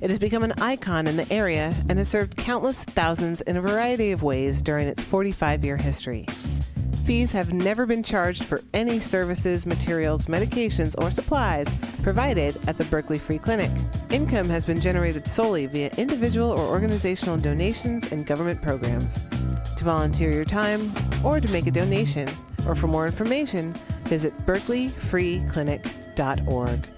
It has become an icon in the area and has served countless thousands in a variety of ways during its 45 year history. Fees have never been charged for any services, materials, medications, or supplies provided at the Berkeley Free Clinic. Income has been generated solely via individual or organizational donations and government programs. To volunteer your time or to make a donation, or for more information, visit berkeleyfreeclinic.org.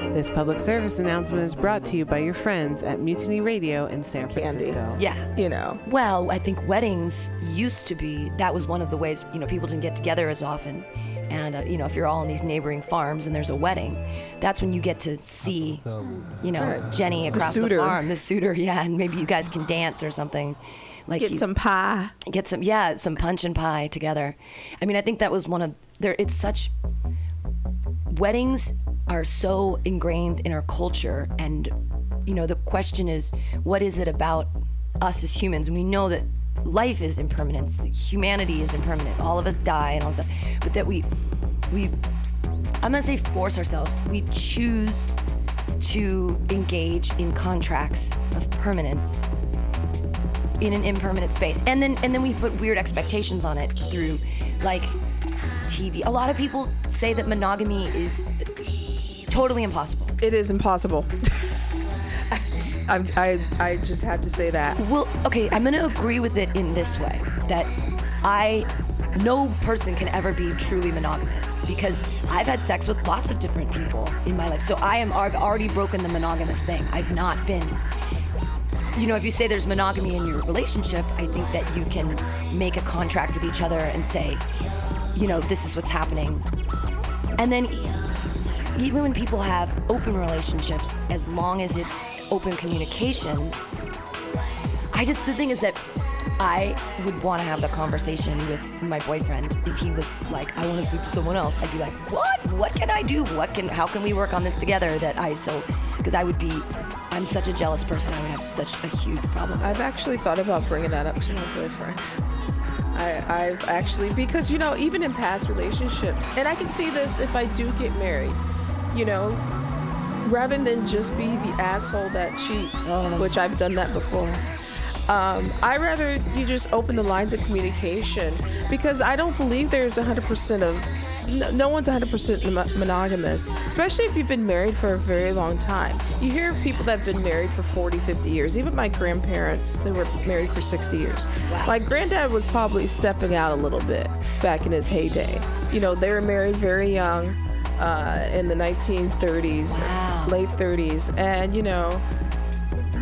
This public service announcement is brought to you by your friends at Mutiny Radio in San Candy. Francisco. Yeah. You know. Well, I think weddings used to be that was one of the ways you know people didn't get together as often, and uh, you know if you're all on these neighboring farms and there's a wedding, that's when you get to see, you know, Jenny across the, suitor. farm, the suitor, yeah, and maybe you guys can dance or something. Like Get some pie. get some yeah some punch and pie together i mean i think that was one of there it's such weddings are so ingrained in our culture. And you know the question is what is it about us as humans? And we know that life is impermanence humanity is impermanent all of us die and all stuff. But that we we i'm gonna say force ourselves. We choose to engage in contracts of permanence in an impermanent space. And then and then we put weird expectations on it through like tv a lot of people say that monogamy is totally impossible It is impossible. I'm, I I just had to say that. well okay i'm gonna agree with it in this way that i no person can ever be truly monogamous because i've had sex with lots of different people in my life so i am i've already broken the monogamous thing i've not been you know, if you say there's monogamy in your relationship, I think that you can make a contract with each other and say, you know, this is what's happening. And then even when people have open relationships, as long as it's open communication, I just, the thing is that I would want to have the conversation with my boyfriend if he was like, I want to sleep with someone else. I'd be like, what? What can I do? What can, how can we work on this together that I so, because I would be, I'm such a jealous person. I would have such a huge problem. I've actually thought about bringing that up to my boyfriend. I, I've actually because you know even in past relationships, and I can see this if I do get married, you know, rather than just be the asshole that cheats, which I've done that before. Um, I rather you just open the lines of communication because I don't believe there's 100% of no, no one's 100% monogamous, especially if you've been married for a very long time. You hear of people that have been married for 40, 50 years. Even my grandparents, they were married for 60 years. My granddad was probably stepping out a little bit back in his heyday. You know, they were married very young uh, in the 1930s, Wow. late 30s, and you know,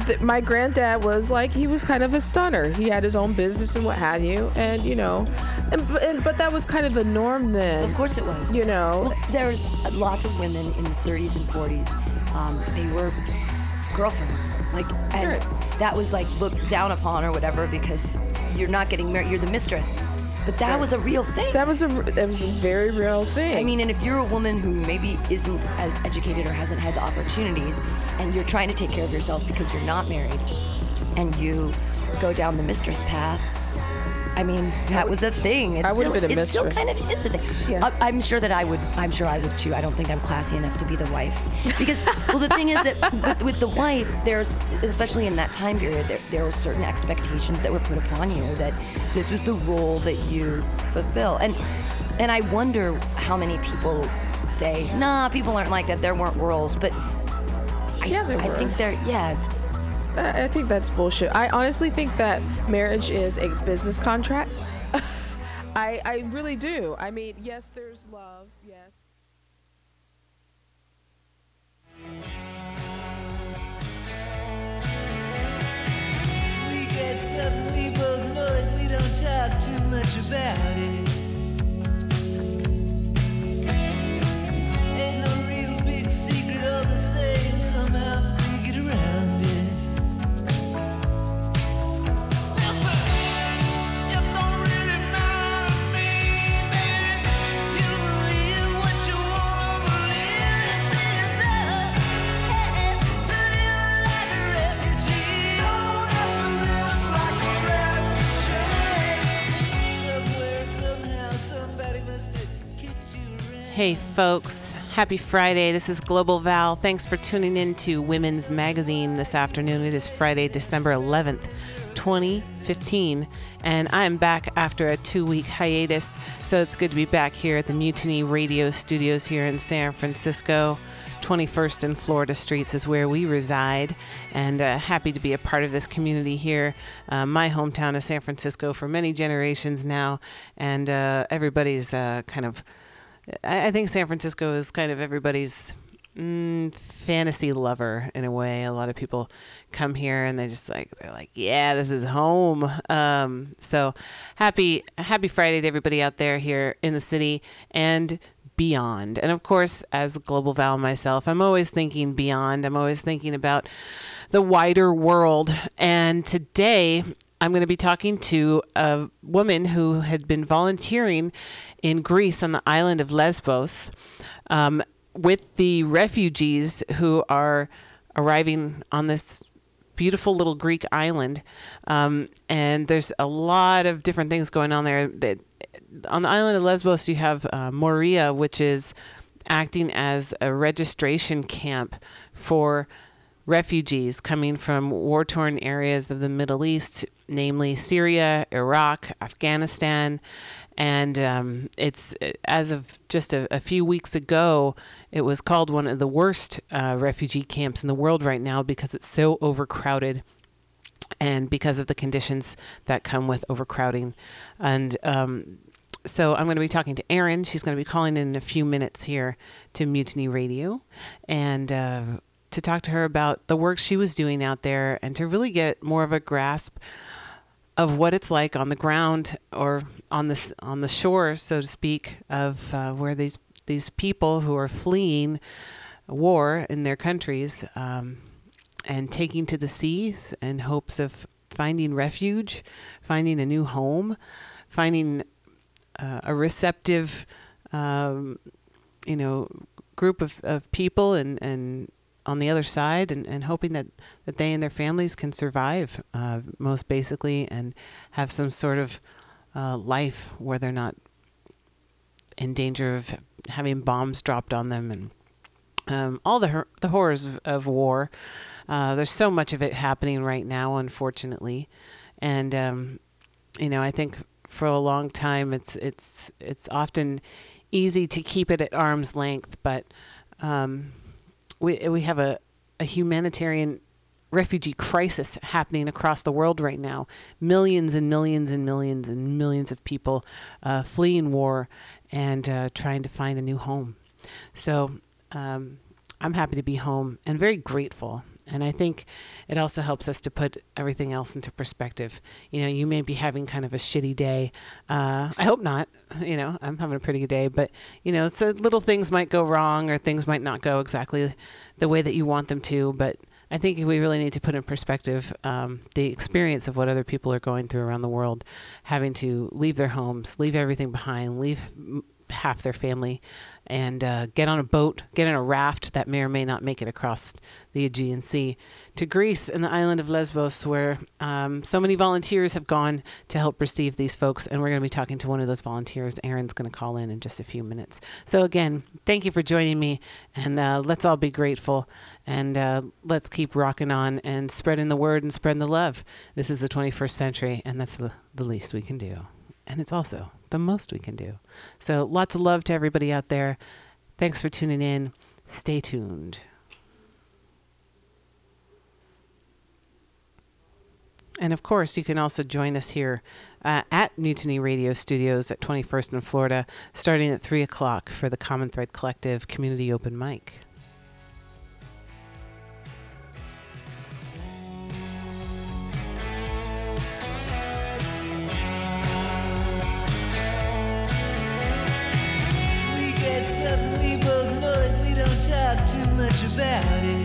th- my granddad was like he was kind of a stunner. He had his own business and what have you, and you know, and, and but that was kind of the norm then. Of course it was. You know, Well, there's lots of women in the 30s and 40s. Um, they were girlfriends, like, and that was like looked down upon or whatever because you're not getting married. You're the mistress. But that was a real thing. that was a that was a very real thing. I mean, and if you're a woman who maybe isn't as educated or hasn't had the opportunities, and you're trying to take care of yourself because you're not married, and you go down the mistress path, I mean, that was a thing. It's I would've been a it still mistress. kind of is a thing. Yeah. I, I'm sure that I would. I'm sure I would too. I don't think I'm classy enough to be the wife, because well, the thing is that with, with the wife, there's especially in that time period, there, there were certain expectations that were put upon you that this was the role that you fulfill, and and I wonder how many people say, nah, people aren't like that. There weren't roles, but I, Yeah, I were. think there, yeah. I I think that's bullshit. I honestly think that marriage is a business contract. I I really do. I mean, yes, there's love. Yes. We something we both know that we don't talk too much about it. Ain't no real big secret, all the same. Somehow Hey, folks. Happy Friday. This is Global Val. Thanks for tuning in to Women's Magazine this afternoon. It is Friday, December 11th, 2015. And I'm back after a two week hiatus. So it's good to be back here at the Mutiny Radio Studios here in San Francisco. 21st and Florida Streets is where we reside, and uh, happy to be a part of this community here. Uh, my hometown of San Francisco for many generations now, and uh, everybody's uh, kind of. I, I think San Francisco is kind of everybody's mm, fantasy lover in a way. A lot of people come here and they just like they're like, yeah, this is home. Um, so happy happy Friday to everybody out there here in the city and beyond. And of course, as Global Val myself, I'm always thinking beyond. I'm always thinking about the wider world. And today, I'm going to be talking to a woman who had been volunteering in Greece on the island of Lesbos um, with the refugees who are arriving on this beautiful little Greek island. Um, and there's a lot of different things going on there that on the island of Lesbos, you have uh, Moria, which is acting as a registration camp for refugees coming from war torn areas of the Middle East, namely Syria, Iraq, Afghanistan. And um, it's as of just a, a, few weeks ago, it was called one of the worst uh, refugee camps in the world right now because it's so overcrowded and because of the conditions that come with overcrowding. And um, so I'm going to be talking to Erin. She's going to be calling in, in a few minutes here to Mutiny Radio, and uh, to talk to her about the work she was doing out there, and to really get more of a grasp of what it's like on the ground or on the on the shore, so to speak, of uh, where these these people who are fleeing war in their countries um, and taking to the seas in hopes of finding refuge, finding a new home, finding uh, a receptive, um, you know, group of, of people and, and on the other side and, and hoping that, that they and their families can survive uh, most basically and have some sort of uh, life where they're not in danger of having bombs dropped on them and um, all the the horrors of, of war. Uh, there's so much of it happening right now, unfortunately, and um, you know I think for a long time. It's it's it's often easy to keep it at arm's length, but um, we we have a, a humanitarian refugee crisis happening across the world right now. Millions and millions and millions and millions of people uh, fleeing war and uh, trying to find a new home. So um, I'm happy to be home and very grateful and I think it also helps us to put everything else into perspective. You know, you may be having kind of a shitty day. Uh, I hope not. You know, I'm having a pretty good day, but, you know, so little things might go wrong or things might not go exactly the way that you want them to. But I think we really need to put in perspective um, the experience of what other people are going through around the world, having to leave their homes, leave everything behind, leave half their family and uh, get on a boat, get in a raft that may or may not make it across the Aegean Sea to Greece and the island of Lesbos, where um, so many volunteers have gone to help receive these folks. And we're going to be talking to one of those volunteers. Erin's going to call in in just a few minutes. So, again, thank you for joining me, and uh, let's all be grateful and uh, let's keep rocking on and spreading the word and spreading the love. This is the 21st century, and that's the, the least we can do. And it's also the most we can do. So lots of love to everybody out there. Thanks for tuning in. Stay tuned. And of course, you can also join us here uh, at Mutiny Radio Studios at 21st in Florida, starting at 3 o'clock for the Common Thread Collective Community Open Mic. About it.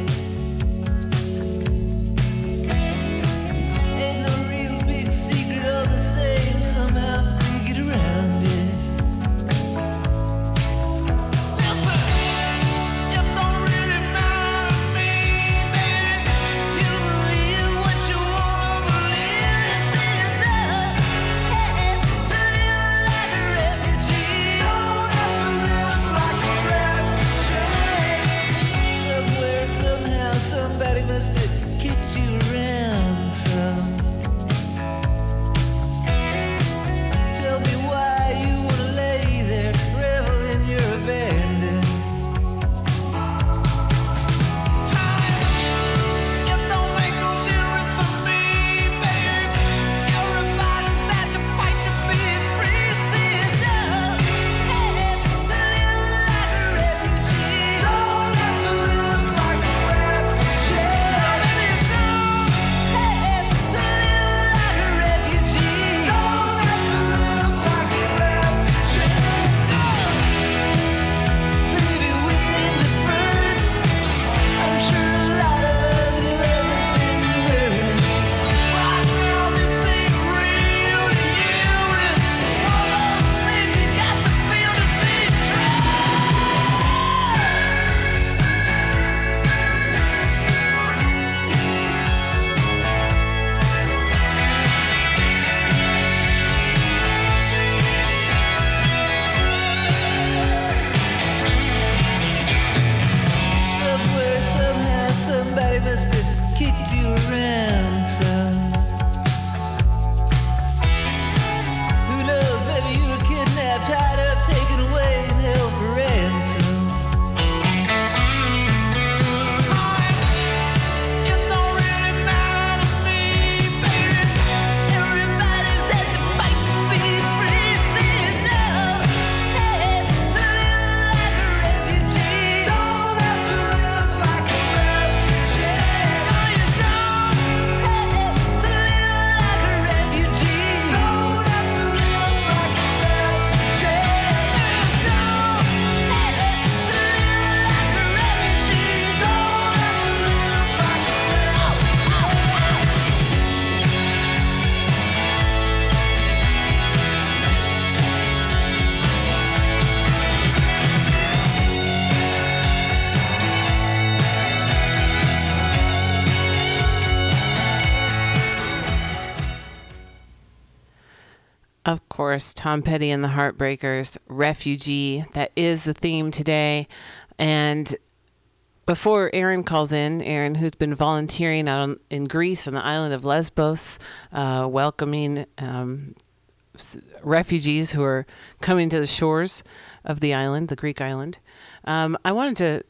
Course, Tom Petty and the Heartbreakers, Refugee. That is the theme today. And before Erin calls in, Erin, who's been volunteering out in Greece on the island of Lesbos, uh, welcoming um, refugees who are coming to the shores of the island, the Greek island, um, I wanted to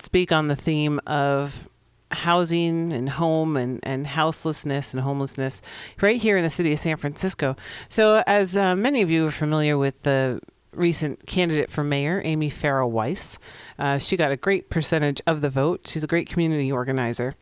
speak on the theme of housing and home and, and houselessness and homelessness right here in the city of San Francisco. So, as uh, many of you are familiar with the recent candidate for mayor, Amy Farrell Weiss, uh, she got a great percentage of the vote. She's a great community organizer.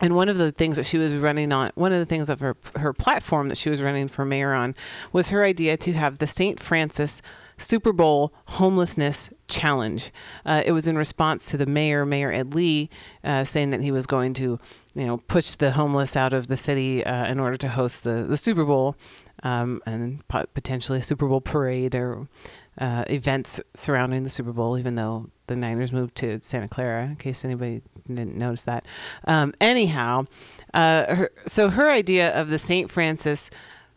And one of the things that she was running on, one of the things of her her platform that she was running for mayor on, was her idea to have the St. Francis Super Bowl homelessness challenge. Uh, it was in response to the mayor, Mayor Ed Lee, uh, saying that he was going to, you know, push the homeless out of the city uh, in order to host the, the Super Bowl um, and potentially a Super Bowl parade or uh, events surrounding the Super Bowl, even though the Niners moved to Santa Clara, in case anybody didn't notice that. Um, anyhow, uh, her, so her idea of the St. Francis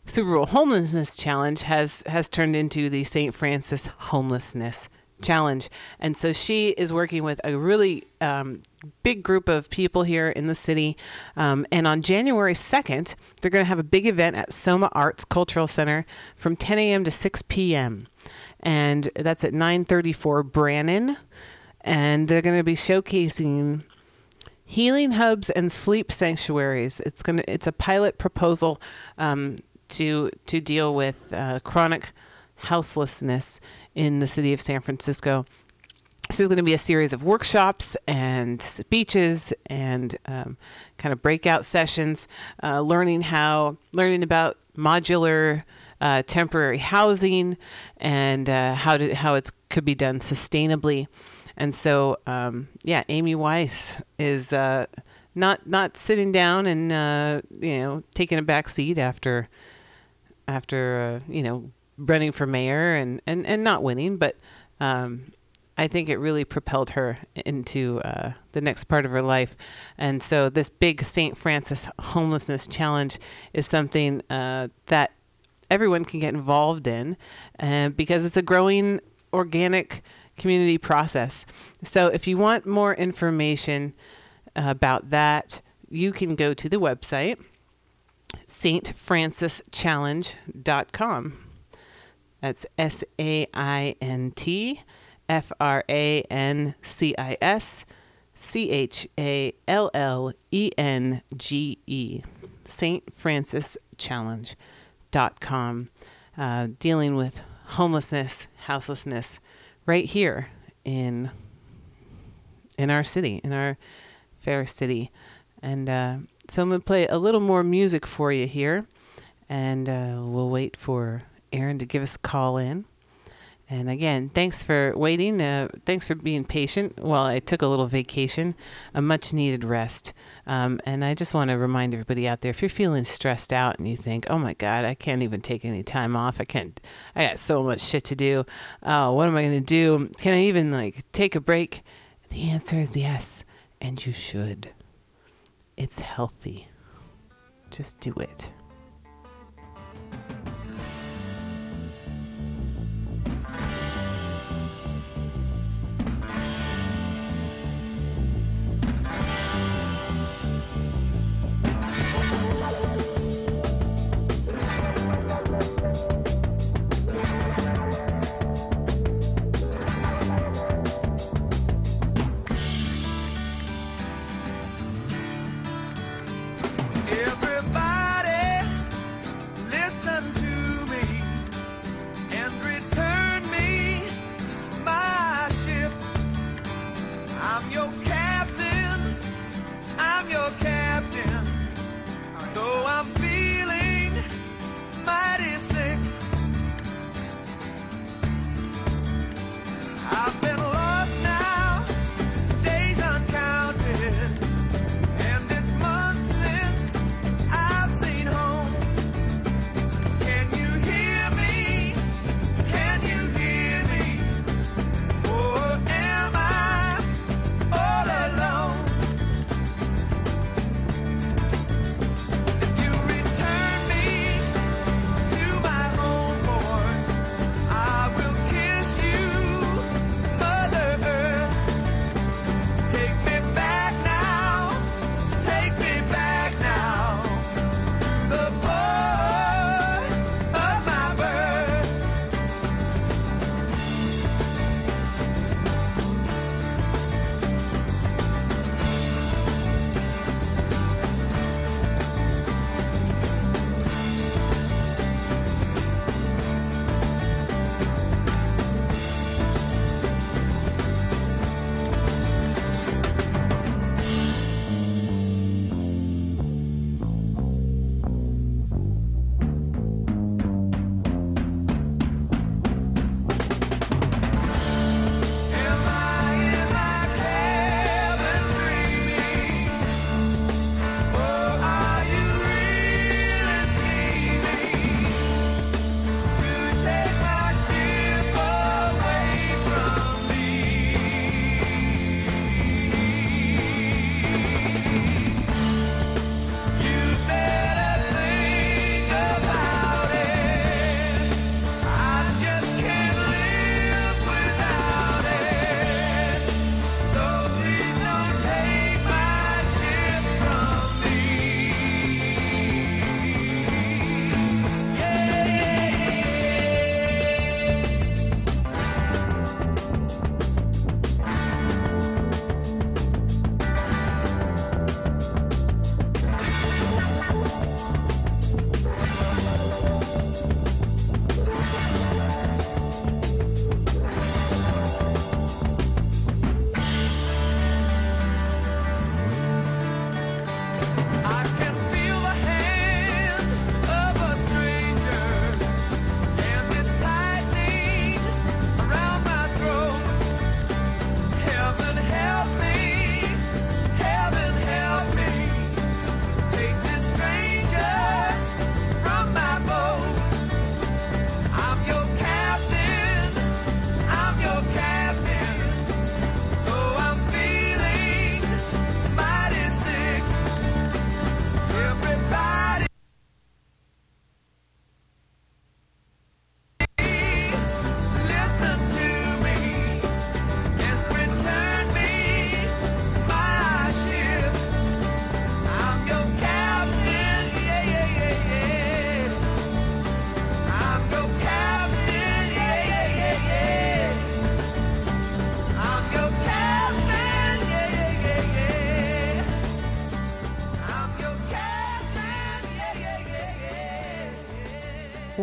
Super Bowl homelessness challenge has has turned into the St. Francis homelessness challenge, and so she is working with a really um, big group of people here in the city. Um, and on January second, they're going to have a big event at SOMArts Cultural Center from 10 a.m. to 6 p.m. And that's at 934 Brannan. And they're going to be showcasing healing hubs and sleep sanctuaries. It's gonna it's a pilot proposal um, to to deal with uh, chronic houselessness in the city of San Francisco. So there's going to be a series of workshops and speeches and um, kind of breakout sessions, uh, learning how learning about modular uh, temporary housing and uh, how to how it could be done sustainably. And so, um, yeah, Amy Weiss is uh, not not sitting down and uh, you know taking a back seat after after uh, you know running for mayor and, and, and not winning, but um, I think it really propelled her into uh, the next part of her life. And so this big St. Francis homelessness challenge is something uh, that everyone can get involved in uh, because it's a growing organic community process. So if you want more information about that, you can go to the website saintfrancischallenge.com. That's S A I N T F R A N C I S C H A L L E N G E. saintfrancischallenge.com. Uh, dealing with homelessness, houselessness, right here in in our city, in our fair city, and uh, so I'm going to play a little more music for you here, and uh, we'll wait for Erin to give us a call in. And again, thanks for waiting. Uh, thanks for being patient while I took a little vacation, a much needed rest. Um, and I just want to remind everybody out there if you're feeling stressed out and you think, oh my God, I can't even take any time off. I can't, I got so much shit to do. Oh, what am I going to do? Can I even like take a break? The answer is yes, and you should. It's healthy. Just do it.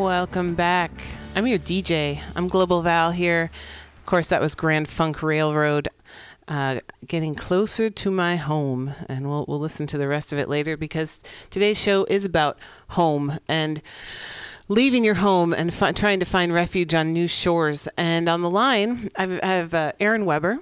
Welcome back. I'm your DJ. I'm Global Val here. Of course, that was Grand Funk Railroad. Uh, getting closer to my home, and we'll we'll listen to the rest of it later because today's show is about home and leaving your home and trying to find refuge on new shores. And on the line, I've, I have uh, Erin Weber,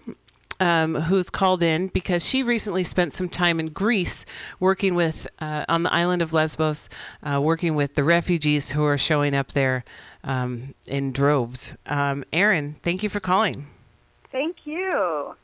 um, who's called in because she recently spent some time in Greece working with, uh, on the island of Lesbos, uh, working with the refugees who are showing up there um, in droves. Um, Erin, thank you for calling. Thank you.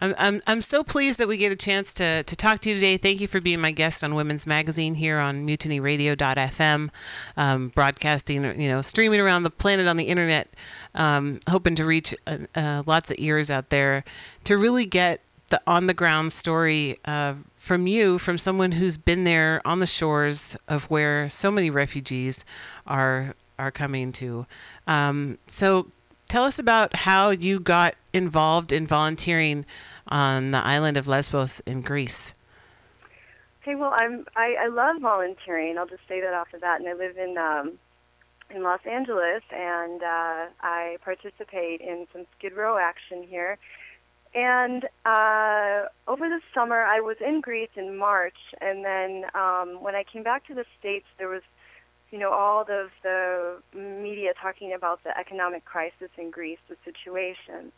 I'm, I'm, I'm so pleased that we get a chance to, to talk to you today. Thank you for being my guest on Women's Magazine here on mutinyradio.fm, um, broadcasting, you know, streaming around the planet on the internet, um, hoping to reach uh, uh, lots of ears out there to really get the on the ground story uh, from you, from someone who's been there on the shores of where so many refugees are are coming to. Um, so, tell us about how you got involved in volunteering on the island of Lesbos in Greece. Okay, well, I'm I, I love volunteering. I'll just say that off the bat. And I live in um, in Los Angeles, and uh, I participate in some Skid Row action here. And uh, over the summer, I was in Greece in March, and then um, when I came back to the states, there was, you know, all of the media talking about the economic crisis in Greece, the situation,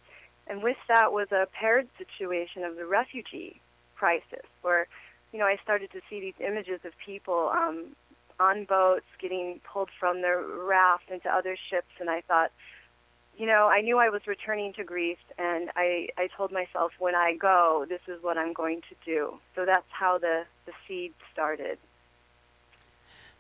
and with that was a paired situation of the refugee crisis, where, you know, I started to see these images of people um, on boats getting pulled from their raft into other ships, and I thought, you know, I knew I was returning to Greece, and I, I told myself, when I go, this is what I'm going to do. So that's how the, the seed started.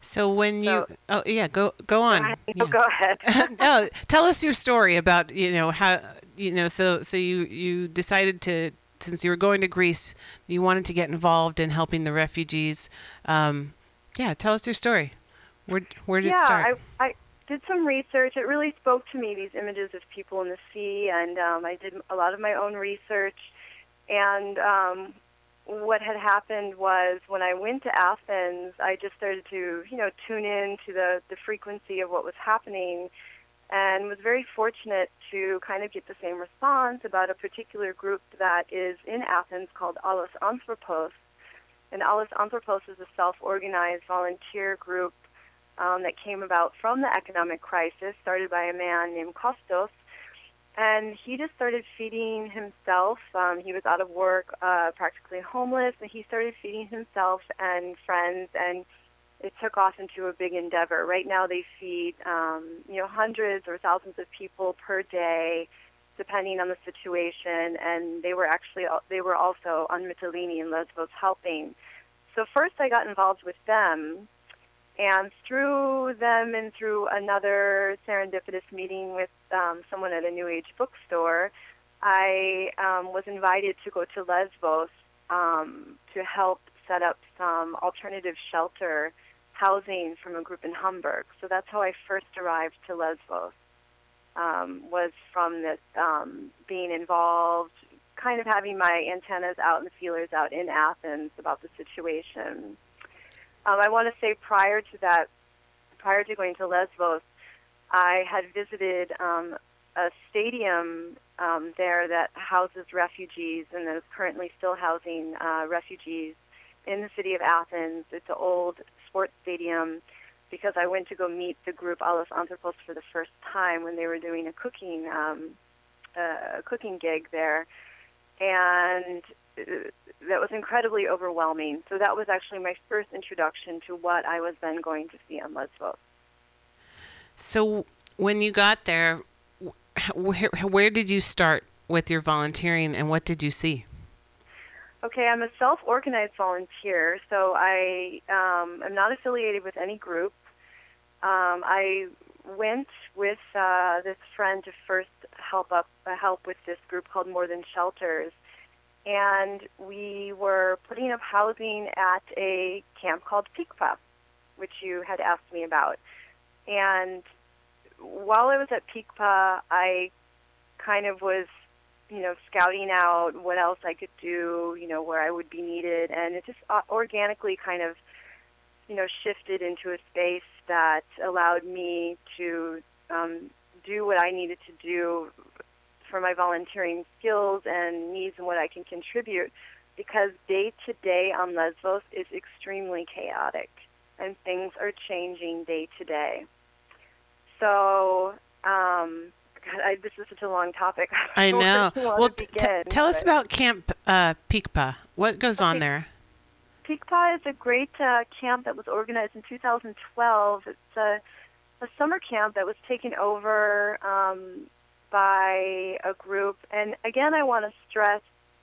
So when you, oh yeah, go go on. No, Yeah. go ahead. no, tell us your story about you know how you know so so you you decided to since you were going to Greece you wanted to get involved in helping the refugees. Um, yeah, tell us your story. Where where did yeah, it start? I, I did some research. It really spoke to me, these images of people in the sea, and um, I did a lot of my own research. And um, what had happened was when I went to Athens, I just started to, you know, tune in to the, the frequency of what was happening and was very fortunate to kind of get the same response about a particular group that is in Athens called Allos Anthropos. And Allos Anthropos is a self-organized volunteer group um, that came about from the economic crisis, started by a man named Kostas. And he just started feeding himself. Um, he was out of work, uh, practically homeless, and he started feeding himself and friends. And it took off into a big endeavor. Right now, they feed um, you know hundreds or thousands of people per day, depending on the situation. And they were actually they were also on Mytilene and Lesbos helping. So first, I got involved with them, and through them and through another serendipitous meeting with um, someone at a New Age bookstore, I um, was invited to go to Lesbos um, to help set up some alternative shelter housing from a group in Hamburg. So that's how I first arrived to Lesbos. Um, was from this um, being involved, kind of having my antennas out and the feelers out in Athens about the situation. Um, I want to say prior to that, prior to going to Lesbos, I had visited um, a stadium um, there that houses refugees and that is currently still housing uh, refugees in the city of Athens. It's an old sports stadium because I went to go meet the group Allos Anthropos for the first time when they were doing a cooking um, uh, a cooking gig there, and uh, that was incredibly overwhelming. So that was actually my first introduction to what I was then going to see on Lesbos. so when you got there, where where did you start with your volunteering and what did you see? Okay, I'm a self-organized volunteer, so I um, am not affiliated with any group. Um, I went with uh, this friend to first help up uh, help with this group called More Than Shelters, and we were putting up housing at a camp called Pikpa, which you had asked me about. And while I was at Pikpa, I kind of was you know, scouting out what else I could do, you know, where I would be needed, and it just uh, organically kind of, you know, shifted into a space that allowed me to um, do what I needed to do for my volunteering skills and needs and what I can contribute because day to day on Lesbos is extremely chaotic and things are changing day to day. So, um, God, I, this is such a long topic. I know. Well, t- begin, tell us about Camp uh, Pikpa. What goes on there? Pikpa is a great uh, camp that was organized in 2012. It's a, a summer camp that was taken over um, by a group. And again, I want to stress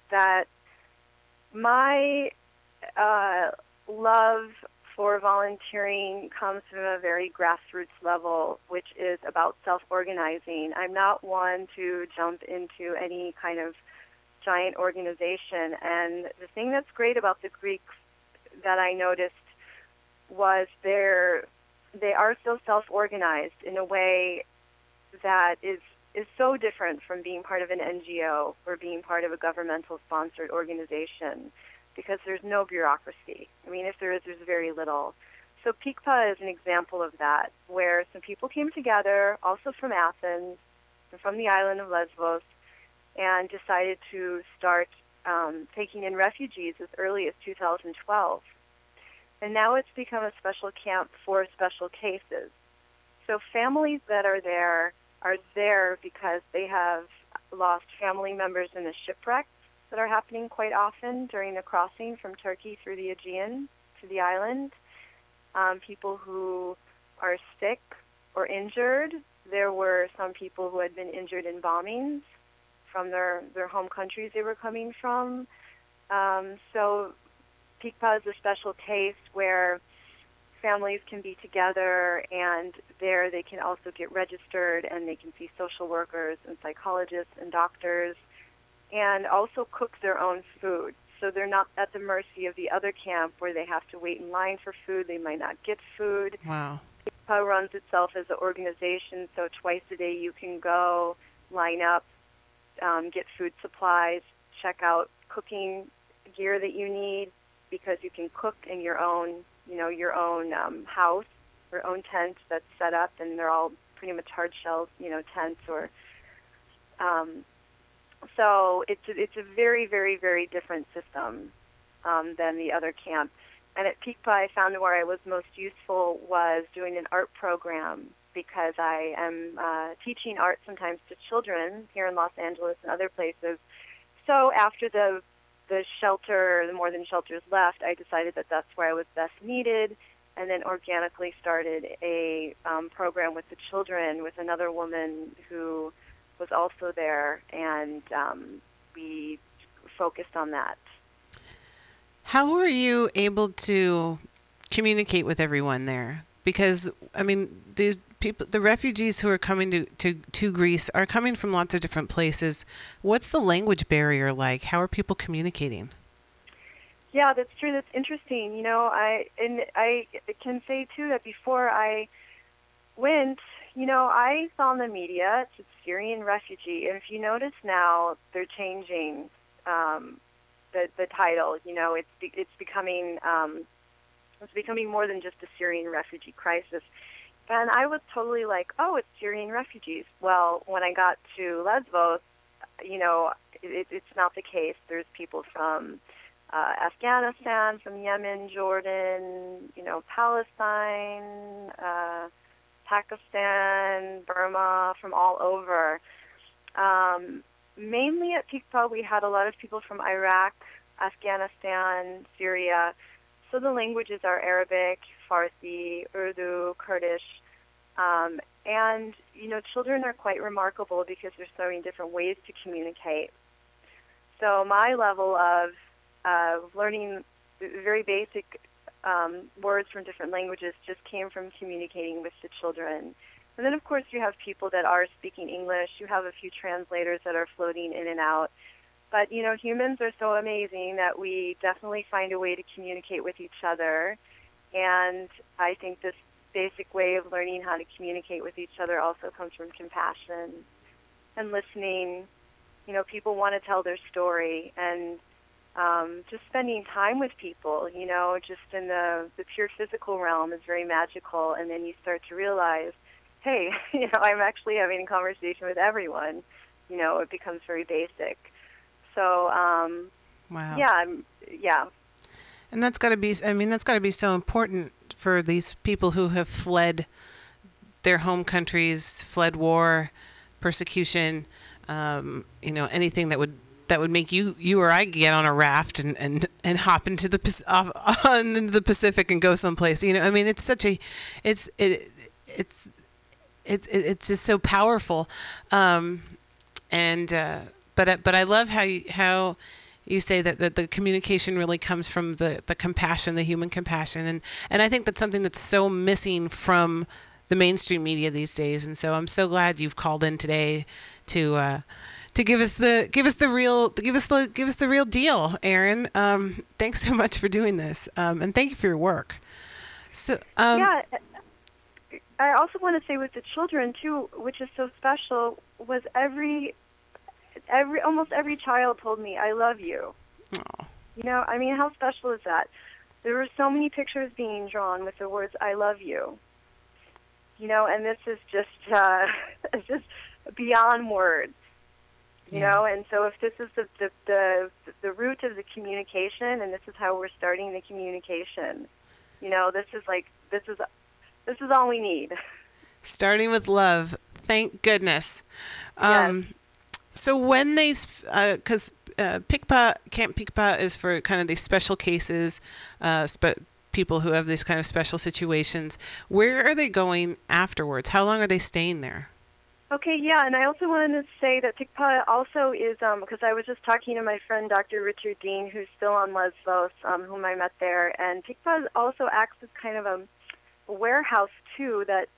that my uh, love for volunteering comes from a very grassroots level, which is about self organizing. I'm not one to jump into any kind of giant organization. And the thing that's great about the Greeks that I noticed was they're they are so self-organized in a way that is is so different from being part of an NGO or being part of a governmental sponsored organization because there's no bureaucracy. I mean, if there is, there's very little. So Pikpa is an example of that, where some people came together, also from Athens and from the island of Lesbos, and decided to start um, taking in refugees as early as 2012. And now it's become a special camp for special cases. So families that are there are there because they have lost family members in the shipwrecks that are happening quite often during the crossing from Turkey through the Aegean to the island. Um, people who are sick or injured. There were some people who had been injured in bombings from their, their home countries they were coming from. Um, so Pikpa is a special case where families can be together and there they can also get registered and they can see social workers and psychologists and doctors and also cook their own food. So they're not at the mercy of the other camp where they have to wait in line for food. They might not get food. Wow. Pikpa runs itself as an organization, so twice a day you can go, line up, um, get food supplies, check out cooking gear that you need because you can cook in your own, you know, your own um, house, your own tent that's set up, and they're all pretty much hard shell, you know, tents or. Um, so it's a, it's a very very very different system um, than the other camp. And at Pikpa, I found where I was most useful was doing an art program because I am uh, teaching art sometimes to children here in Los Angeles and other places. So after the the shelter, the more than shelters left, I decided that that's where I was best needed, and then organically started a um, program with the children with another woman who was also there, and um, we focused on that. How were you able to communicate with everyone there? Because I mean, these people, the refugees who are coming to, to, to Greece are coming from lots of different places. What's the language barrier like? How are people communicating? Yeah, that's true. That's interesting. You know, I and I can say too that before I went, you know, I saw in the media it's a Syrian refugee, and if you notice now, they're changing um, the the title. You know, it's it's becoming um, it's becoming more than just a Syrian refugee crisis. And I was totally like, oh, it's Syrian refugees. Well, when I got to Lesbos, you know, it, it's not the case. There's people from uh, Afghanistan, from Yemen, Jordan, you know, Palestine, uh, Pakistan, Burma, from all over. Um, mainly at Pikpa, we had a lot of people from Iraq, Afghanistan, Syria. So the languages are Arabic, Farsi, Urdu, Kurdish. Um, and, you know, children are quite remarkable because there's so many different ways to communicate. So my level of uh, learning very basic um, words from different languages just came from communicating with the children. And then, of course, you have people that are speaking English. You have a few translators that are floating in and out. But, you know, humans are so amazing that we definitely find a way to communicate with each other. And I think this basic way of learning how to communicate with each other also comes from compassion and listening. You know, people want to tell their story, and um, just spending time with people, you know, just in the, the pure physical realm is very magical. And then you start to realize, hey, you know, I'm actually having a conversation with everyone. You know, it becomes very basic. So, um, Wow. yeah, I'm, yeah, And that's got to be, I mean, that's got to be so important for these people who have fled their home countries, fled war, persecution, um, you know, anything that would that would make you you or I get on a raft and and, and hop into the off, on the Pacific and go someplace. You know, I mean, it's such a, it's it, it's it's it's just so powerful, um, and uh, but I- but I love how you how you say that, that the communication really comes from the, the compassion, the human compassion, and and I think that's something that's so missing from the mainstream media these days. And so I'm so glad you've called in today to uh, to give us the give us the real give us the give us the real deal, Erin. Um, thanks so much for doing this, um, and thank you for your work. So um, yeah. I also want to say with the children too, which is so special, was every every almost every child told me I love you. Aw. You know, I mean, how special is that? There were so many pictures being drawn with the words "I love you." You know, and this is just uh, it's just beyond words. You Yeah. know, and so if this is the, the the the root of the communication, and this is how we're starting the communication, you know, this is like this is this is all we need. starting with love. Thank goodness. Um, So when they, because uh, Pikpa, Camp Pikpa is for kind of these special cases, uh, spe- people who have these kind of special situations. Where are they going afterwards? How long are they staying there? Okay, yeah, and I also wanted to say that Pikpa also is, um, because I was just talking to my friend Dr. Richard Dean, who's still on Lesbos, um, whom I met there, and Pikpa also acts as kind of a warehouse, too, that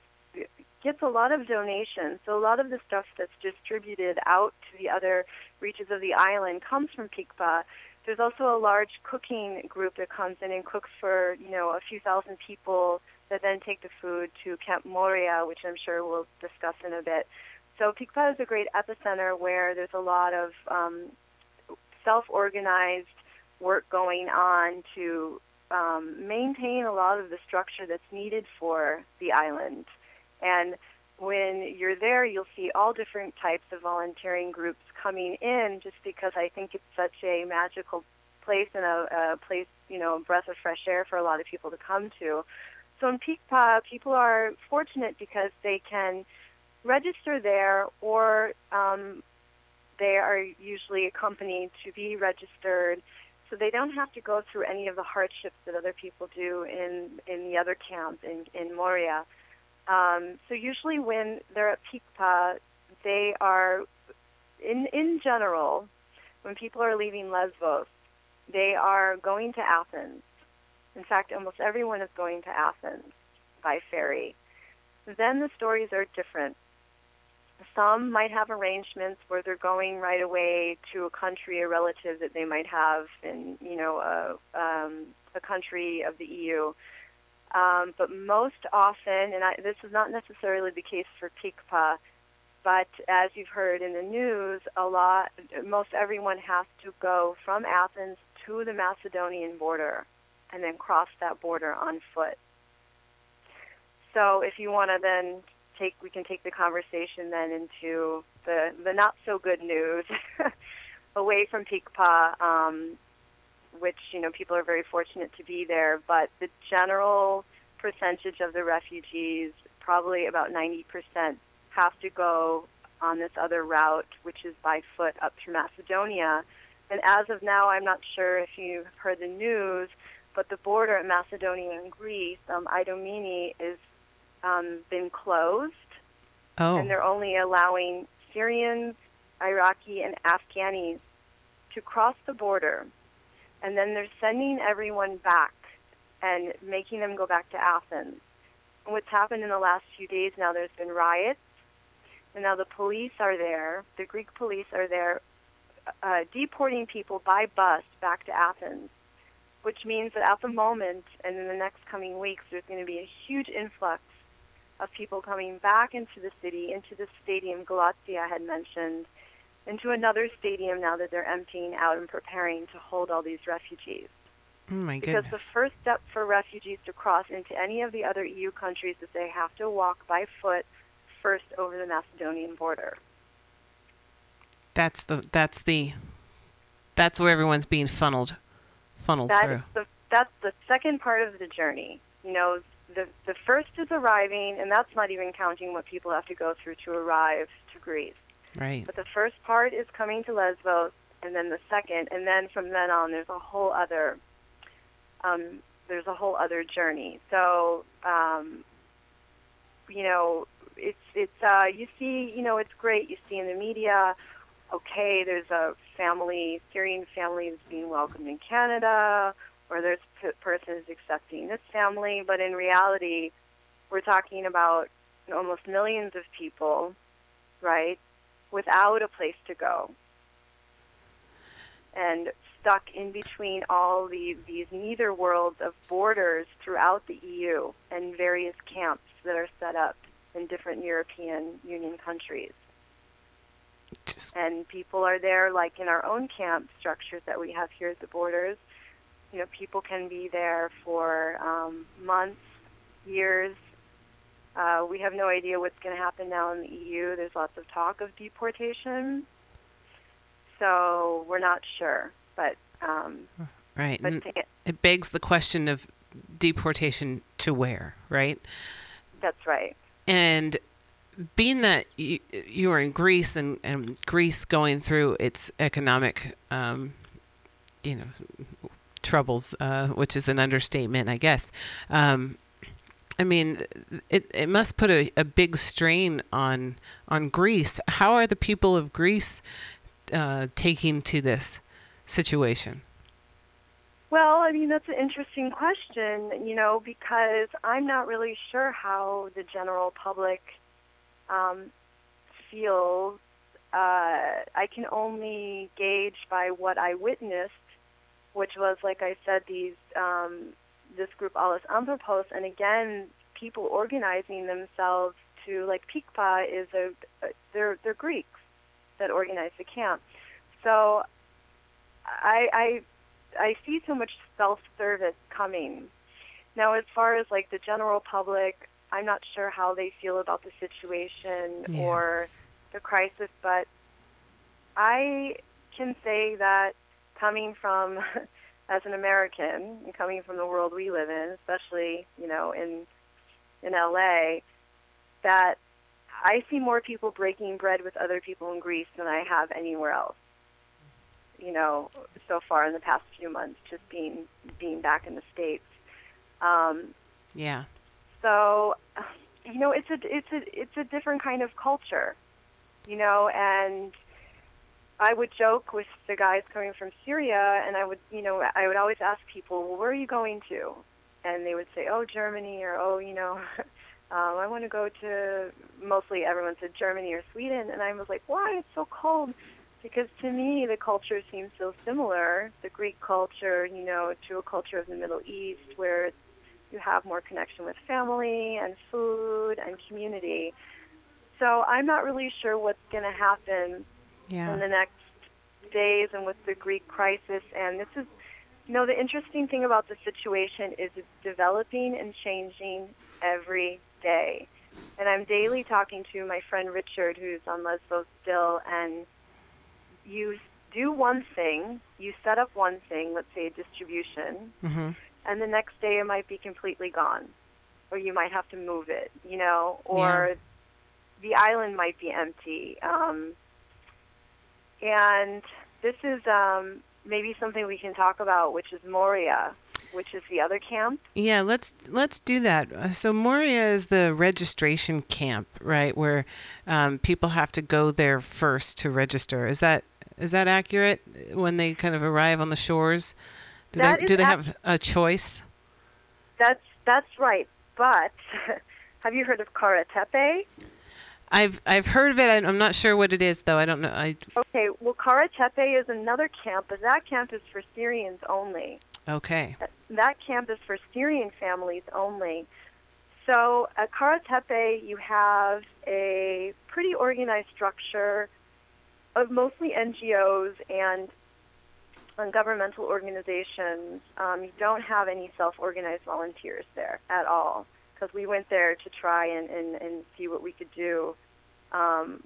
gets a lot of donations. So a lot of the stuff that's distributed out to the other reaches of the island comes from Pikpa. There's also a large cooking group that comes in and cooks for, you know, a few thousand people that then take the food to Camp Moria, which I'm sure we'll discuss in a bit. So Pikpa is a great epicenter where there's a lot of um, self-organized work going on to um, maintain a lot of the structure that's needed for the island. And when you're there, you'll see all different types of volunteering groups coming in just because I think it's such a magical place and a, a place, you know, a breath of fresh air for a lot of people to come to. So in Pikpa, people are fortunate because they can register there or um, they are usually accompanied to be registered so they don't have to go through any of the hardships that other people do in, in the other camp in, in Moria. Um, so usually when they're at Pikpa, they are, in, in general, when people are leaving Lesbos, they are going to Athens. In fact, almost everyone is going to Athens by ferry. Then the stories are different. Some might have arrangements where they're going right away to a country, a relative that they might have in, you know, a, um, a country of the EU. Um, but most often, and I, this is not necessarily the case for Pikpa, but as you've heard in the news, a lot, most everyone has to go from Athens to the Macedonian border and then cross that border on foot. So if you want to then take, we can take the conversation then into the, the not so good news away from Pikpa, um, which, you know, people are very fortunate to be there, but the general percentage of the refugees, probably about 90%, have to go on this other route, which is by foot up through Macedonia. And as of now, I'm not sure if you've heard the news, but the border at Macedonia and Greece, um, Idomeni, is um, been closed, Oh, and they're only allowing Syrians, Iraqi, and Afghanis to cross the border, and then they're sending everyone back and making them go back to Athens. And what's happened in the last few days now? There's been riots, and now the police are there. The Greek police are there, uh, deporting people by bus back to Athens which means that at the moment and in the next coming weeks, there's going to be a huge influx of people coming back into the city, into the stadium Galatia had mentioned, into another stadium now that they're emptying out and preparing to hold all these refugees. Oh my goodness. Because the first step for refugees to cross into any of the other EU countries is they have to walk by foot first over the Macedonian border. That's the that's the that's where everyone's being funneled funneled That through. the that's the second part of the journey. You know, the the first is arriving, and that's not even counting what people have to go through to arrive to Greece. Right. But the first part is coming to Lesbos, and then the second, and then from then on, there's a whole other um, there's a whole other journey. So um, you know, it's it's uh, you see, you know, it's great. You see in the media, okay, there's a family, Syrian family that's being welcomed in Canada, or there's p- person is accepting this family, but in reality, we're talking about almost millions of people, right, without a place to go, and stuck in between all the, these neither worlds of borders throughout the EU and various camps that are set up in different European Union countries. And people are there, like in our own camp structures that we have here at the borders. You know, people can be there for um, months, years. Uh, we have no idea what's going to happen now in the EU. There's lots of talk of deportation. So we're not sure. But, um, right. but to, it begs the question of deportation to where, right? that's right. And being that you, you are in Greece and, and Greece going through its economic, um, you know, troubles, uh, which is an understatement, I guess. Um, I mean, it, it must put a, a big strain on on Greece. How are the people of Greece uh, taking to this situation? Well, I mean, that's an interesting question, you know, because I'm not really sure how the general public um, feels. Uh, I can only gauge by what I witnessed, which was, like I said, these um, this group Allos Anthropos, and again, people organizing themselves to, like Pikpa is a, they're they're Greeks that organize the camp. So I, I I see so much self-service coming. Now, as far as like the general public, I'm not sure how they feel about the situation Yeah. or the crisis, but I can say that coming from as an American and coming from the world we live in, especially you know in in LA, that I see more people breaking bread with other people in Greece than I have anywhere else you know, so far in the past few months, just being being back in the states. Um, Yeah. so, you know, it's a it's a it's a different kind of culture, you know, and I would joke with the guys coming from Syria, and I would, you know, I would always ask people, well, where are you going to? And they would say, oh, Germany, or oh, you know, um, I want to go to. Mostly, everyone said Germany or Sweden, and I was like, why? It's so cold because to me the culture seems so similar the greek culture you know to a culture of the middle east where you have more connection with family and food and community so i'm not really sure what's going to happen Yeah. in the next days and with the greek crisis and this is you know the interesting thing about the situation is it's developing and changing every day and i'm daily talking to my friend richard who's on lesbos still and you do one thing, you set up one thing, let's say a distribution, hmm and the next day it might be completely gone, or you might have to move it, you know, or the island might be empty. Um, and this is um, maybe something we can talk about, which is Moria, which is the other camp. Yeah, let's let's do that. Uh, So Moria is the registration camp, right, where um, people have to go there first to register. Is that is that accurate when they kind of arrive on the shores? Do That they do they have a choice? That's that's right, but have you heard of Karatepe? I've I've heard of it. I'm not sure what it is though. I don't know. I Okay, well, Karatepe is another camp, but that camp is for Syrians only. okay. That camp is for Syrian families only. So at Karatepe, you have a pretty organized structure of mostly NGOs and governmental organizations. Um, you don't have any self-organized volunteers there at all because we went there to try and, and, and see what we could do. Um,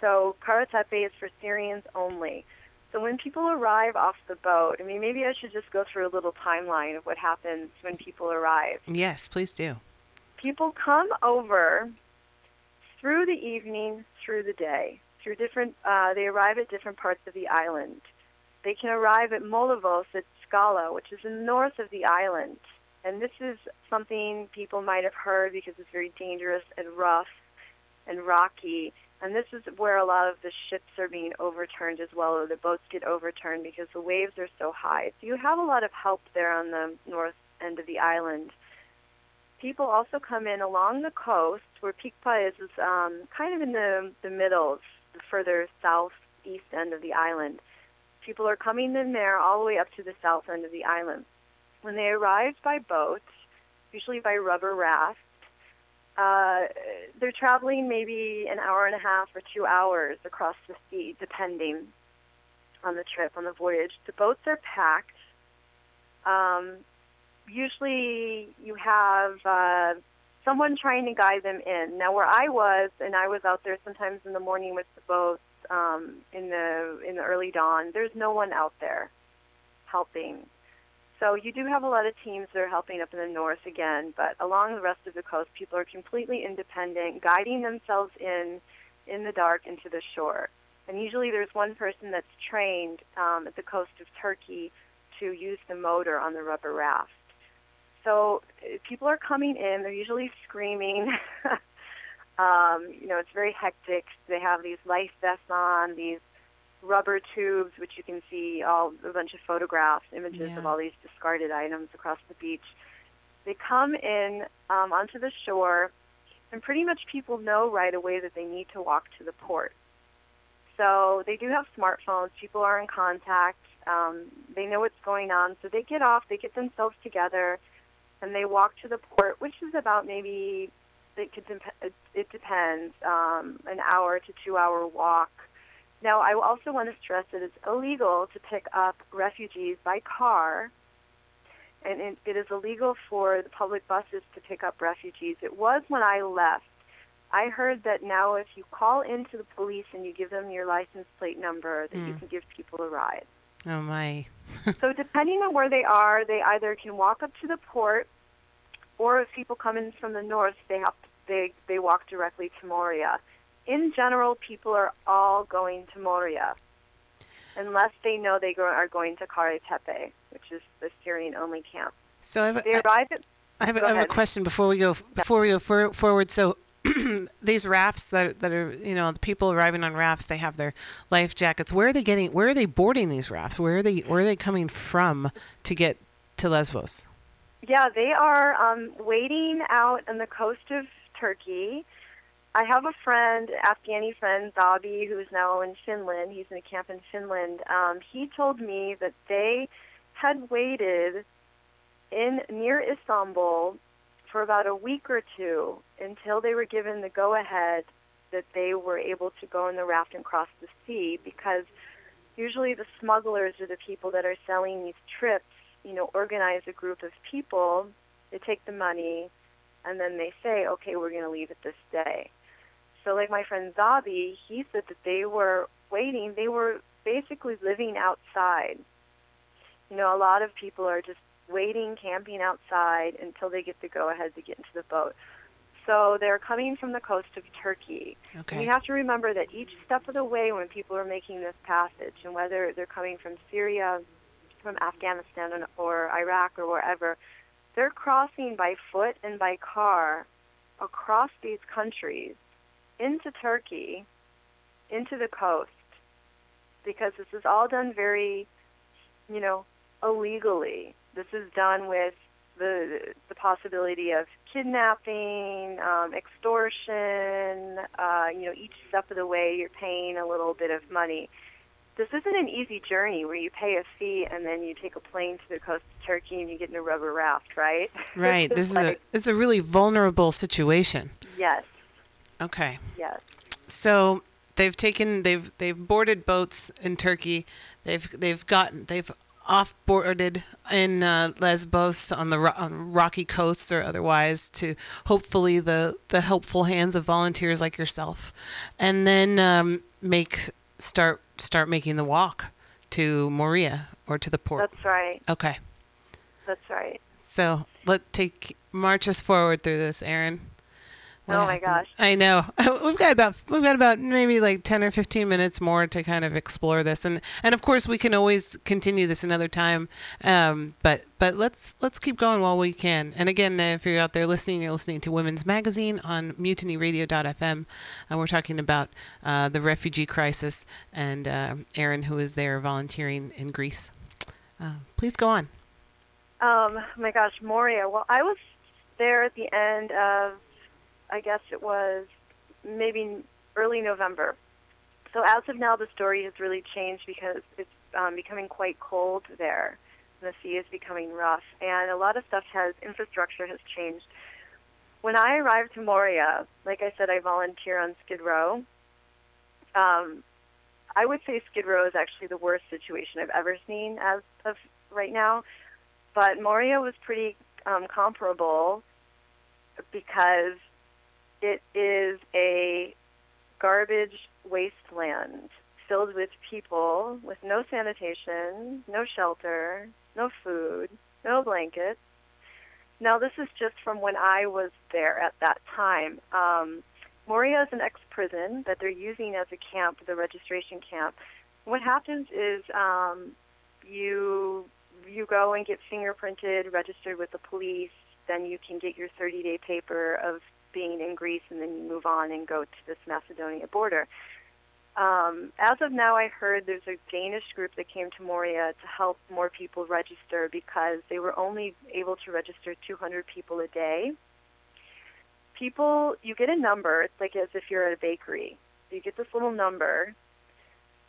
so Kara Tepe is for Syrians only. So when people arrive off the boat, I mean, maybe I should just go through a little timeline of what happens when people arrive. Yes, please do. People come over through the evening, through the day, through different. Uh, they arrive at different parts of the island. They can arrive at Molyvos at Skala, which is in the north of the island. And this is something people might have heard because it's very dangerous and rough and rocky. And this is where a lot of the ships are being overturned as well, or the boats get overturned because the waves are so high. So you have a lot of help there on the north end of the island. People also come in along the coast, where Pikpa is, is um, kind of in the, the middle, the further southeast end of the island. People are coming in there all the way up to the south end of the island. When they arrive by boat, usually by rubber raft, uh, they're traveling maybe an hour and a half or two hours across the sea, depending on the trip, on the voyage. The boats are packed. Um, usually you have uh, someone trying to guide them in. Now, where I was, and I was out there sometimes in the morning with the boats um, in the in the early dawn, there's no one out there helping. So you do have a lot of teams that are helping up in the north again, but along the rest of the coast, people are completely independent, guiding themselves in in the dark into the shore. And usually there's one person that's trained um, at the coast of Turkey to use the motor on the rubber raft. So uh, people are coming in, they're usually screaming. um, you know, it's very hectic. They have these life vests on, these rubber tubes, which you can see all a bunch of photographs, images Yeah. of all these discarded items across the beach. They come in um, onto the shore, and pretty much people know right away that they need to walk to the port. So they do have smartphones. People are in contact. Um, they know what's going on. So they get off. They get themselves together, and they walk to the port, which is about maybe it could dep- it, depends um, an hour to two hour walk. Now, I also want to stress that it's illegal to pick up refugees by car, and it, it is illegal for the public buses to pick up refugees. It was when I left. I heard that now if you call into the police and you give them your license plate number, that you hmm. can give people a ride. Oh my. so depending on where they are, they either can walk up to the port, or if people come in from the north, they have they they walk directly to Moria. In general, people are all going to Moria, unless they know they go, are going to Kara Tepe, which is the Syrian only camp. So I have, They a- arrive at I have, a- have a question before we go before we go for, forward. So these rafts that that are you know the people arriving on rafts, they have their life jackets. Where are they getting? Where are they boarding these rafts? Where are they? Where are they coming from to get to Lesbos? Yeah, they are um, waiting out on the coast of Turkey. I have a friend, Afghani friend, Zabi, who is now in Finland. He's in a camp in Finland. Um, he told me that they had waited in near Istanbul for about a week or two until they were given the go-ahead that they were able to go in the raft and cross the sea because usually the smugglers are the people that are selling these trips you know, organize a group of people. They take the money, and then they say, okay, we're going to leave it this day. So, like my friend Zabi, he said that they were waiting. They were basically living outside. You know, a lot of people are just waiting, camping outside until they get the go-ahead to get into the boat. So they're coming from the coast of Turkey. And Okay. you have to remember that each step of the way when people are making this passage, and whether they're coming from Syria, from Afghanistan, or Iraq, or wherever, they're crossing by foot and by car across these countries into Turkey, into the coast, because this is all done very, you know, illegally. This is done with the the possibility of kidnapping, um, extortion. Uh, you know, each step of the way, you're paying a little bit of money. This isn't an easy journey where you pay a fee and then you take a plane to the coast of Turkey and you get in a rubber raft, right? Right. This is a like- it's a really vulnerable situation. yes, Okay. yes. So they've taken they've they've boarded boats in Turkey. They've they've gotten they've off boarded in uh, Lesbos on the ro- on rocky coasts or otherwise to hopefully the the helpful hands of volunteers like yourself, and then um, make start start making the walk to Moria or to the port. That's right. Okay, That's right. so let take march us forward through this, Erin. What oh my gosh. I know. We've got about we've got about maybe like 10 or 15 minutes more to kind of explore this and and of course we can always continue this another time. Um, but but let's let's keep going while we can. And again, uh, if you're out there listening, you're listening to Women's Magazine on mutinyradio.fm and we're talking about uh, the refugee crisis and uh, Erin who is there volunteering in Greece. Uh, please go on. Um, my gosh, Moria. Well, I was there at the end of, I guess it was maybe early November. So as of now, the story has really changed because it's um, becoming quite cold there. The sea is becoming rough, and a lot of stuff has infrastructure has changed. When I arrived to Moria, like I said, I volunteer on Skid Row. Um, I would say Skid Row is actually the worst situation I've ever seen as of right now but Moria was pretty um, comparable because it is a garbage wasteland filled with people with no sanitation, no shelter, no food, no blankets. Now, this is just from when I was there at that time. Um, Moria is an ex prison that they're using as a camp, the registration camp. What happens is um, you you go and get fingerprinted, registered with the police, then you can get your 30 day paper of being in Greece, and then you move on and go to this Macedonia border. Um, as of now, I heard there's a Danish group that came to Moria to help more people register because they were only able to register 200 people a day. People, you get a number, it's like as if you're at a bakery. You get this little number,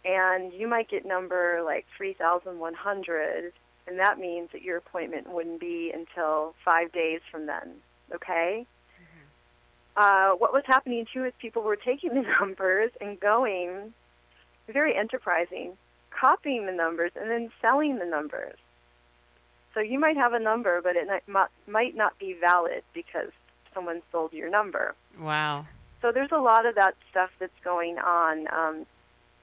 and you might get number like 3,100 and that means that your appointment wouldn't be until five days from then. Okay. Uh, what was happening too is people were taking the numbers and going, very enterprising, copying the numbers and then selling the numbers. So you might have a number, but it might, might not be valid because someone sold your number. Wow. So there's a lot of that stuff that's going on. Um,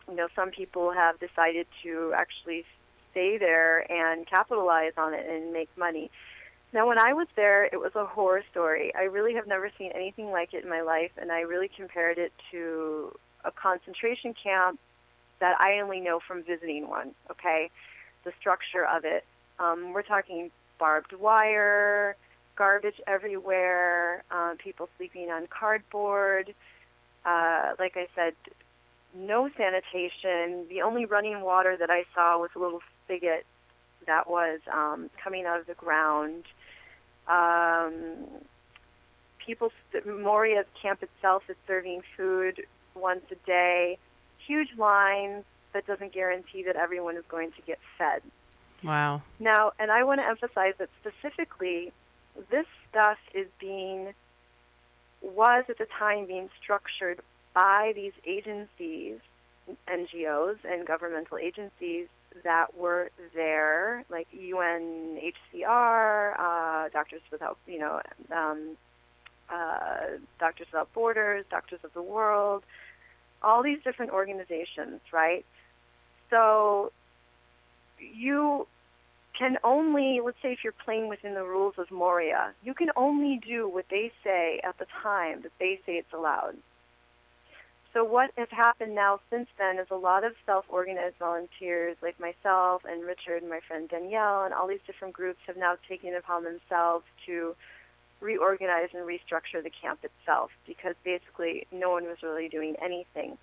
you know, some people have decided to actually stay there and capitalize on it and make money. Now, when I was there, it was a horror story. I really have never seen anything like it in my life, and I really compared it to a concentration camp that I only know from visiting one, okay? The structure of it. Um, we're talking barbed wire, garbage everywhere, uh, people sleeping on cardboard. Uh, like I said, no sanitation. The only running water that I saw was a little spigot that was um, coming out of the ground. Um, people, Moria's camp itself is serving food once a day. Huge lines that doesn't guarantee that everyone is going to get fed. Wow. Now, and I want to emphasize that specifically, this stuff is being, was at the time being structured by these agencies, NGOs, and governmental agencies that were there, like UNHCR, uh, Doctors Without, you know, um, uh, Doctors Without Borders, Doctors of the World, all these different organizations, right? So you can only, let's say if you're playing within the rules of Moria, you can only do what they say at the time that they say it's allowed. So what has happened now since then is a lot of self-organized volunteers like myself and Richard and my friend Danielle and all these different groups have now taken it upon themselves to reorganize and restructure the camp itself because basically no one was really doing anything.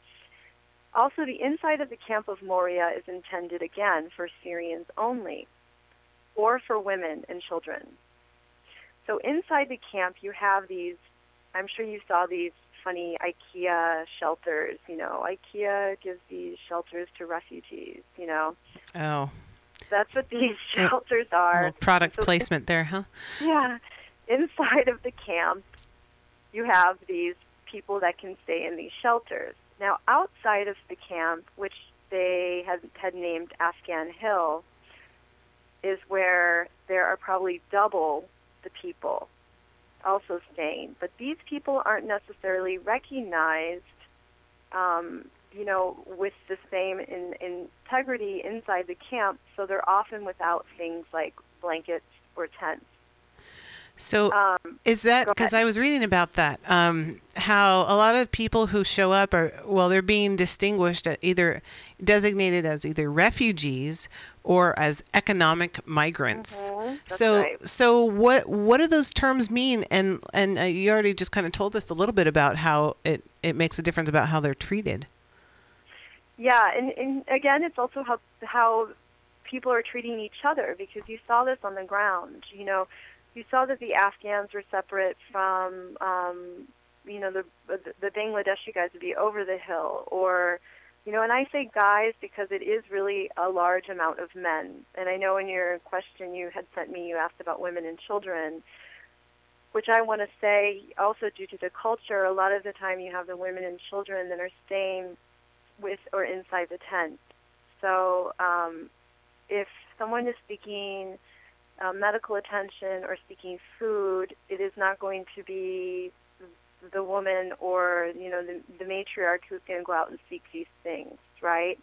Also, the inside of the camp of Moria is intended again for Syrians only or for women and children. So inside the camp you have these, I'm sure you saw these funny IKEA shelters. You know, IKEA gives these shelters to refugees. You know, Oh. that's what these shelters A are. product So- placement there, huh? Yeah, inside of the camp, you have these people that can stay in these shelters. Now, outside of the camp, which they had, had named Afghan Hill, is where there are probably double the people also staying. But these people aren't necessarily recognized, um, you know, with the same in, integrity inside the camp, so they're often without things like blankets or tents. So Um, is that because. I was reading about that? Um, how a lot of people who show up are well, they're being distinguished at either designated as either refugees or as economic migrants. Mm-hmm. so right. so what what do those terms mean? And and uh, you already just kind of told us a little bit about how it it makes a difference about how they're treated. Yeah, and, and again, it's also how how people are treating each other because you saw this on the ground. You know, you saw that the Afghans were separate from, um, you know, the the Bangladeshi guys would be over the hill, or, you know, and I say guys because it is really a large amount of men. And I know in your question you had sent me, you asked about women and children. Which I want to say, also due to the culture, a lot of the time you have the women and children that are staying with or inside the tent. So um, if someone is seeking uh, medical attention or seeking food, it is not going to be the woman or you know the, the matriarch who's going to go out and seek these things, right?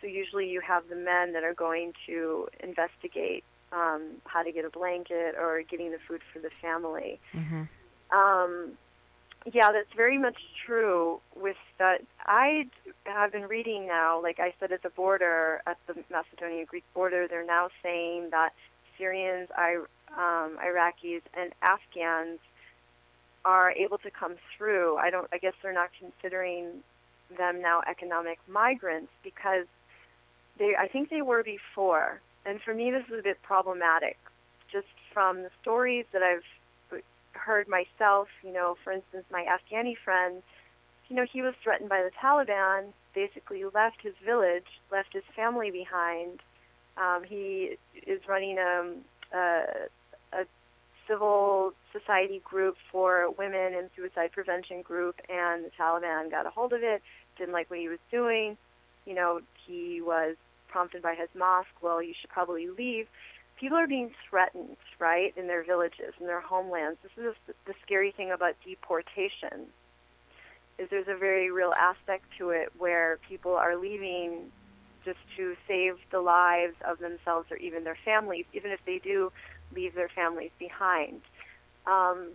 So usually you have the men that are going to investigate um, how to get a blanket or getting the food for the family. Um, yeah, that's very much true. With that, I have been reading now. Like I said, at the border, at the Macedonia-Greek border, they're now saying that Syrians, I, um, Iraqis, and Afghans are able to come through. I don't. I guess they're not considering them now economic migrants because they. I think they were before, and for me, this is a bit problematic. Just from the stories that I've heard myself, you know, for instance, my Afghani friend, you know, he was threatened by the Taliban, basically left his village, left his family behind. Um, he is running a, a, a civil society group for women and suicide prevention group, and the Taliban got a hold of it, didn't like what he was doing. You know, he was prompted by his mosque, well, you should probably leave people are being threatened, right, in their villages, in their homelands. This is the scary thing about deportation. Is there's a very real aspect to it where people are leaving just to save the lives of themselves or even their families, even if they do leave their families behind. Um,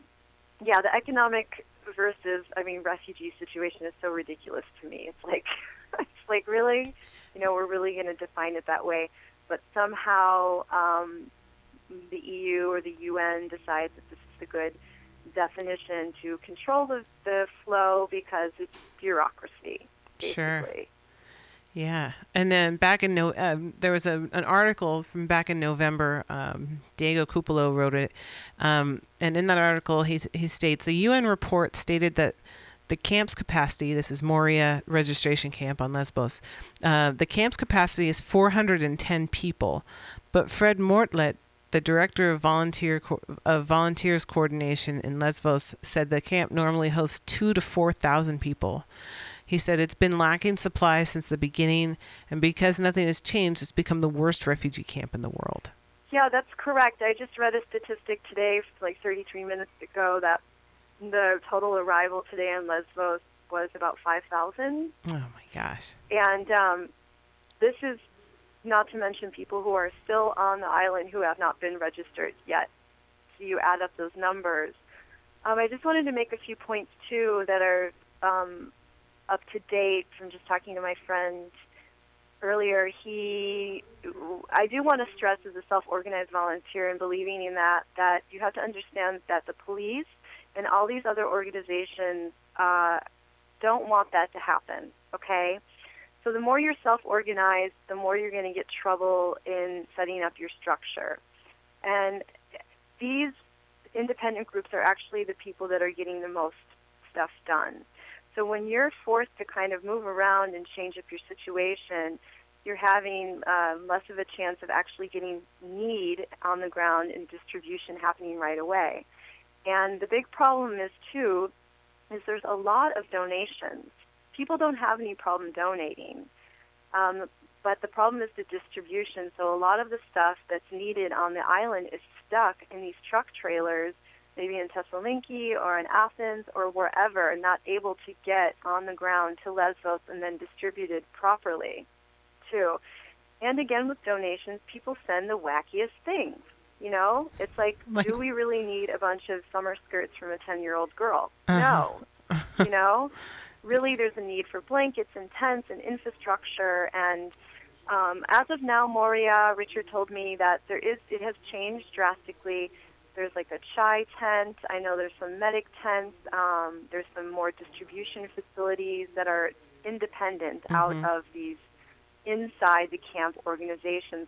yeah, the economic versus, I mean, refugee situation is so ridiculous to me. It's like, it's like really, you know, we're really going to define it that way but somehow um, the EU or the UN decides that this is the good definition to control the, the flow because it's bureaucracy, Sure. Yeah, and then back in no, um, there was a, an article from back in November. Um, Diego Cupolo wrote it, um, and in that article, he he states a UN report stated that the camp's capacity. This is Moria registration camp on Lesbos. Uh, the camp's capacity is 410 people, but Fred Mortlet, the director of volunteer of volunteers coordination in Lesbos, said the camp normally hosts two to four thousand people. He said it's been lacking supplies since the beginning, and because nothing has changed, it's become the worst refugee camp in the world. Yeah, that's correct. I just read a statistic today, like 33 minutes ago, that the total arrival today in Lesbos was about 5,000. Oh my gosh. And um, this is not to mention people who are still on the island who have not been registered yet. So you add up those numbers. Um, I just wanted to make a few points too that are um, up to date from just talking to my friend earlier. He, I do want to stress as a self-organized volunteer and believing in that that you have to understand that the police and all these other organizations uh, don't want that to happen. Okay, so the more you're self-organized, the more you're going to get trouble in setting up your structure. And these independent groups are actually the people that are getting the most stuff done. So when you're forced to kind of move around and change up your situation, you're having uh, less of a chance of actually getting need on the ground and distribution happening right away. And the big problem is too, is there's a lot of donations people don't have any problem donating. Um, but the problem is the distribution. So a lot of the stuff that's needed on the island is stuck in these truck trailers, maybe in Thessaloniki or in Athens or wherever, and not able to get on the ground to Lesbos and then distributed properly, too. And again, with donations, people send the wackiest things. You know, it's like, Like- do we really need a bunch of summer skirts from a 10 year old girl? Uh-huh. No. you know, really, there's a need for blankets and tents and infrastructure. And um, as of now, Moria, Richard told me that there is, it has changed drastically. There's like a chai tent. I know there's some medic tents. Um, there's some more distribution facilities that are independent out of these inside the camp organizations.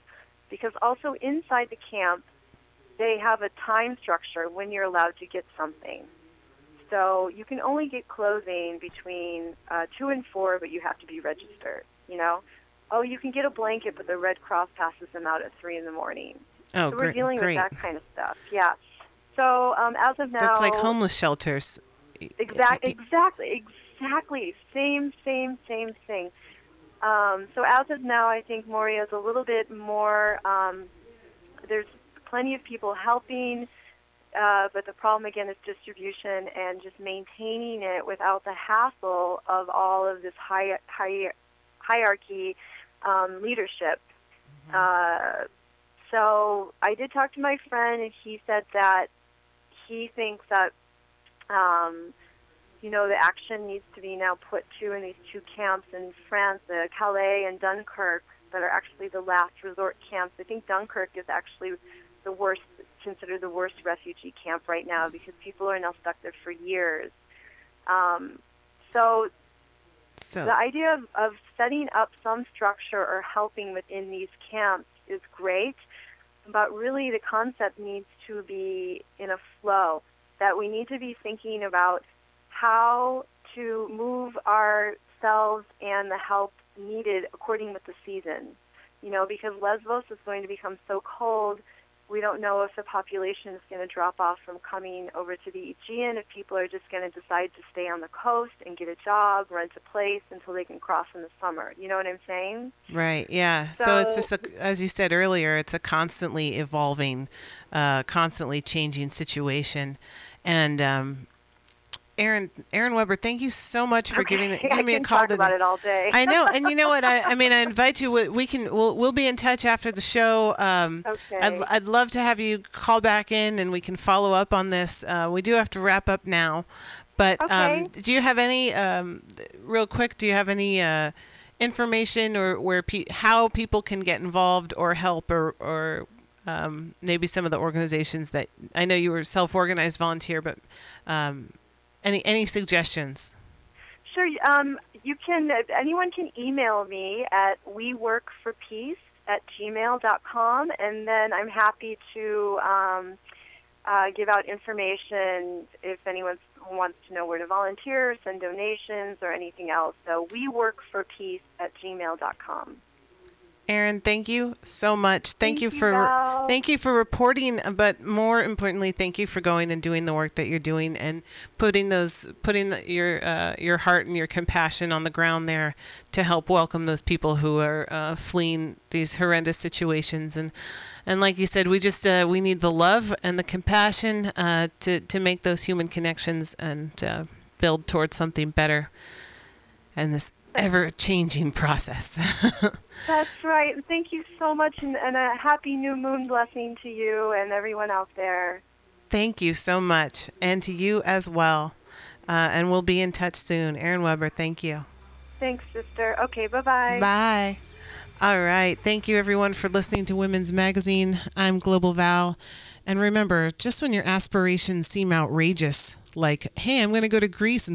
Because also inside the camp, they have a time structure when you're allowed to get something. So you can only get clothing between uh, two and four, but you have to be registered. You know, oh, you can get a blanket, but the Red Cross passes them out at three in the morning. Oh, so we're great. dealing great. with that kind of stuff. Yeah. So um, as of now, That's like homeless shelters. Exactly. exactly, exactly. Same, same, same thing. Um, so as of now, I think Moria is a little bit more. Um, there's plenty of people helping, uh, but the problem again is distribution and just maintaining it without the hassle of all of this high, high, hierarchy um, leadership. Uh, so I did talk to my friend, and he said that he thinks that um, you know, the action needs to be now put to in these two camps in France, uh, Calais and Dunkirk, that are actually the last resort camps. I think Dunkirk is actually the worst, considered the worst refugee camp right now because people are now stuck there for years. Um, so So the idea of, of setting up some structure or helping within these camps is great, but really the concept needs to be in a flow. That we need to be thinking about how to move ourselves and the help needed according with the season. You know, because Lesbos is going to become so cold, we don't know if the population is going to drop off from coming over to the Aegean, if people are just going to decide to stay on the coast and get a job, rent a place until they can cross in the summer. You know what I'm saying? Right. Yeah. So, it's just a, as you said earlier, it's a constantly evolving, uh, constantly changing situation. And um, Erin, Erin Weber, thank you so much for giving, Okay, giving me a call talk today. about it all day. I know, and you know what? I, I mean, I invite you. We, can. We'll, we'll be in touch after the show. Um, Okay. I'd, I'd love to have you call back in, and we can follow up on this. Uh, we do have to wrap up now, but um, Okay. do you have any, um, real quick? Do you have any uh, information or where pe- how people can get involved or help or or um, maybe some of the organizations that I know you were self-organized volunteer, but um, any any suggestions? Sure. Um, you can. Anyone can email me at weworkforpeace at gmail.com, and then I'm happy to um, uh, give out information if anyone wants to know where to volunteer, send donations, or anything else. So weworkforpeace at gmail.com. Erin, thank you so much. Thank, Thank you you, for Val. thank you for reporting, but more importantly, thank you for going and doing the work that you're doing and putting those putting the, your uh, your heart and your compassion on the ground there to help welcome those people who are uh, fleeing these horrendous situations and and like you said, we just uh, we need the love and the compassion uh, to to make those human connections and uh, build towards something better. And this ever changing process. That's right. Thank you so much, and, and a happy new moon blessing to you and everyone out there. Thank you so much, and to you as well. Uh, and we'll be in touch soon. Erin Weber, thank you. Thanks, sister. Okay, bye-bye. Bye. All right. Thank you, everyone, for listening to Women's Magazine. I'm Global Val. And remember, just when your aspirations seem outrageous, like, hey, I'm going to go to Greece and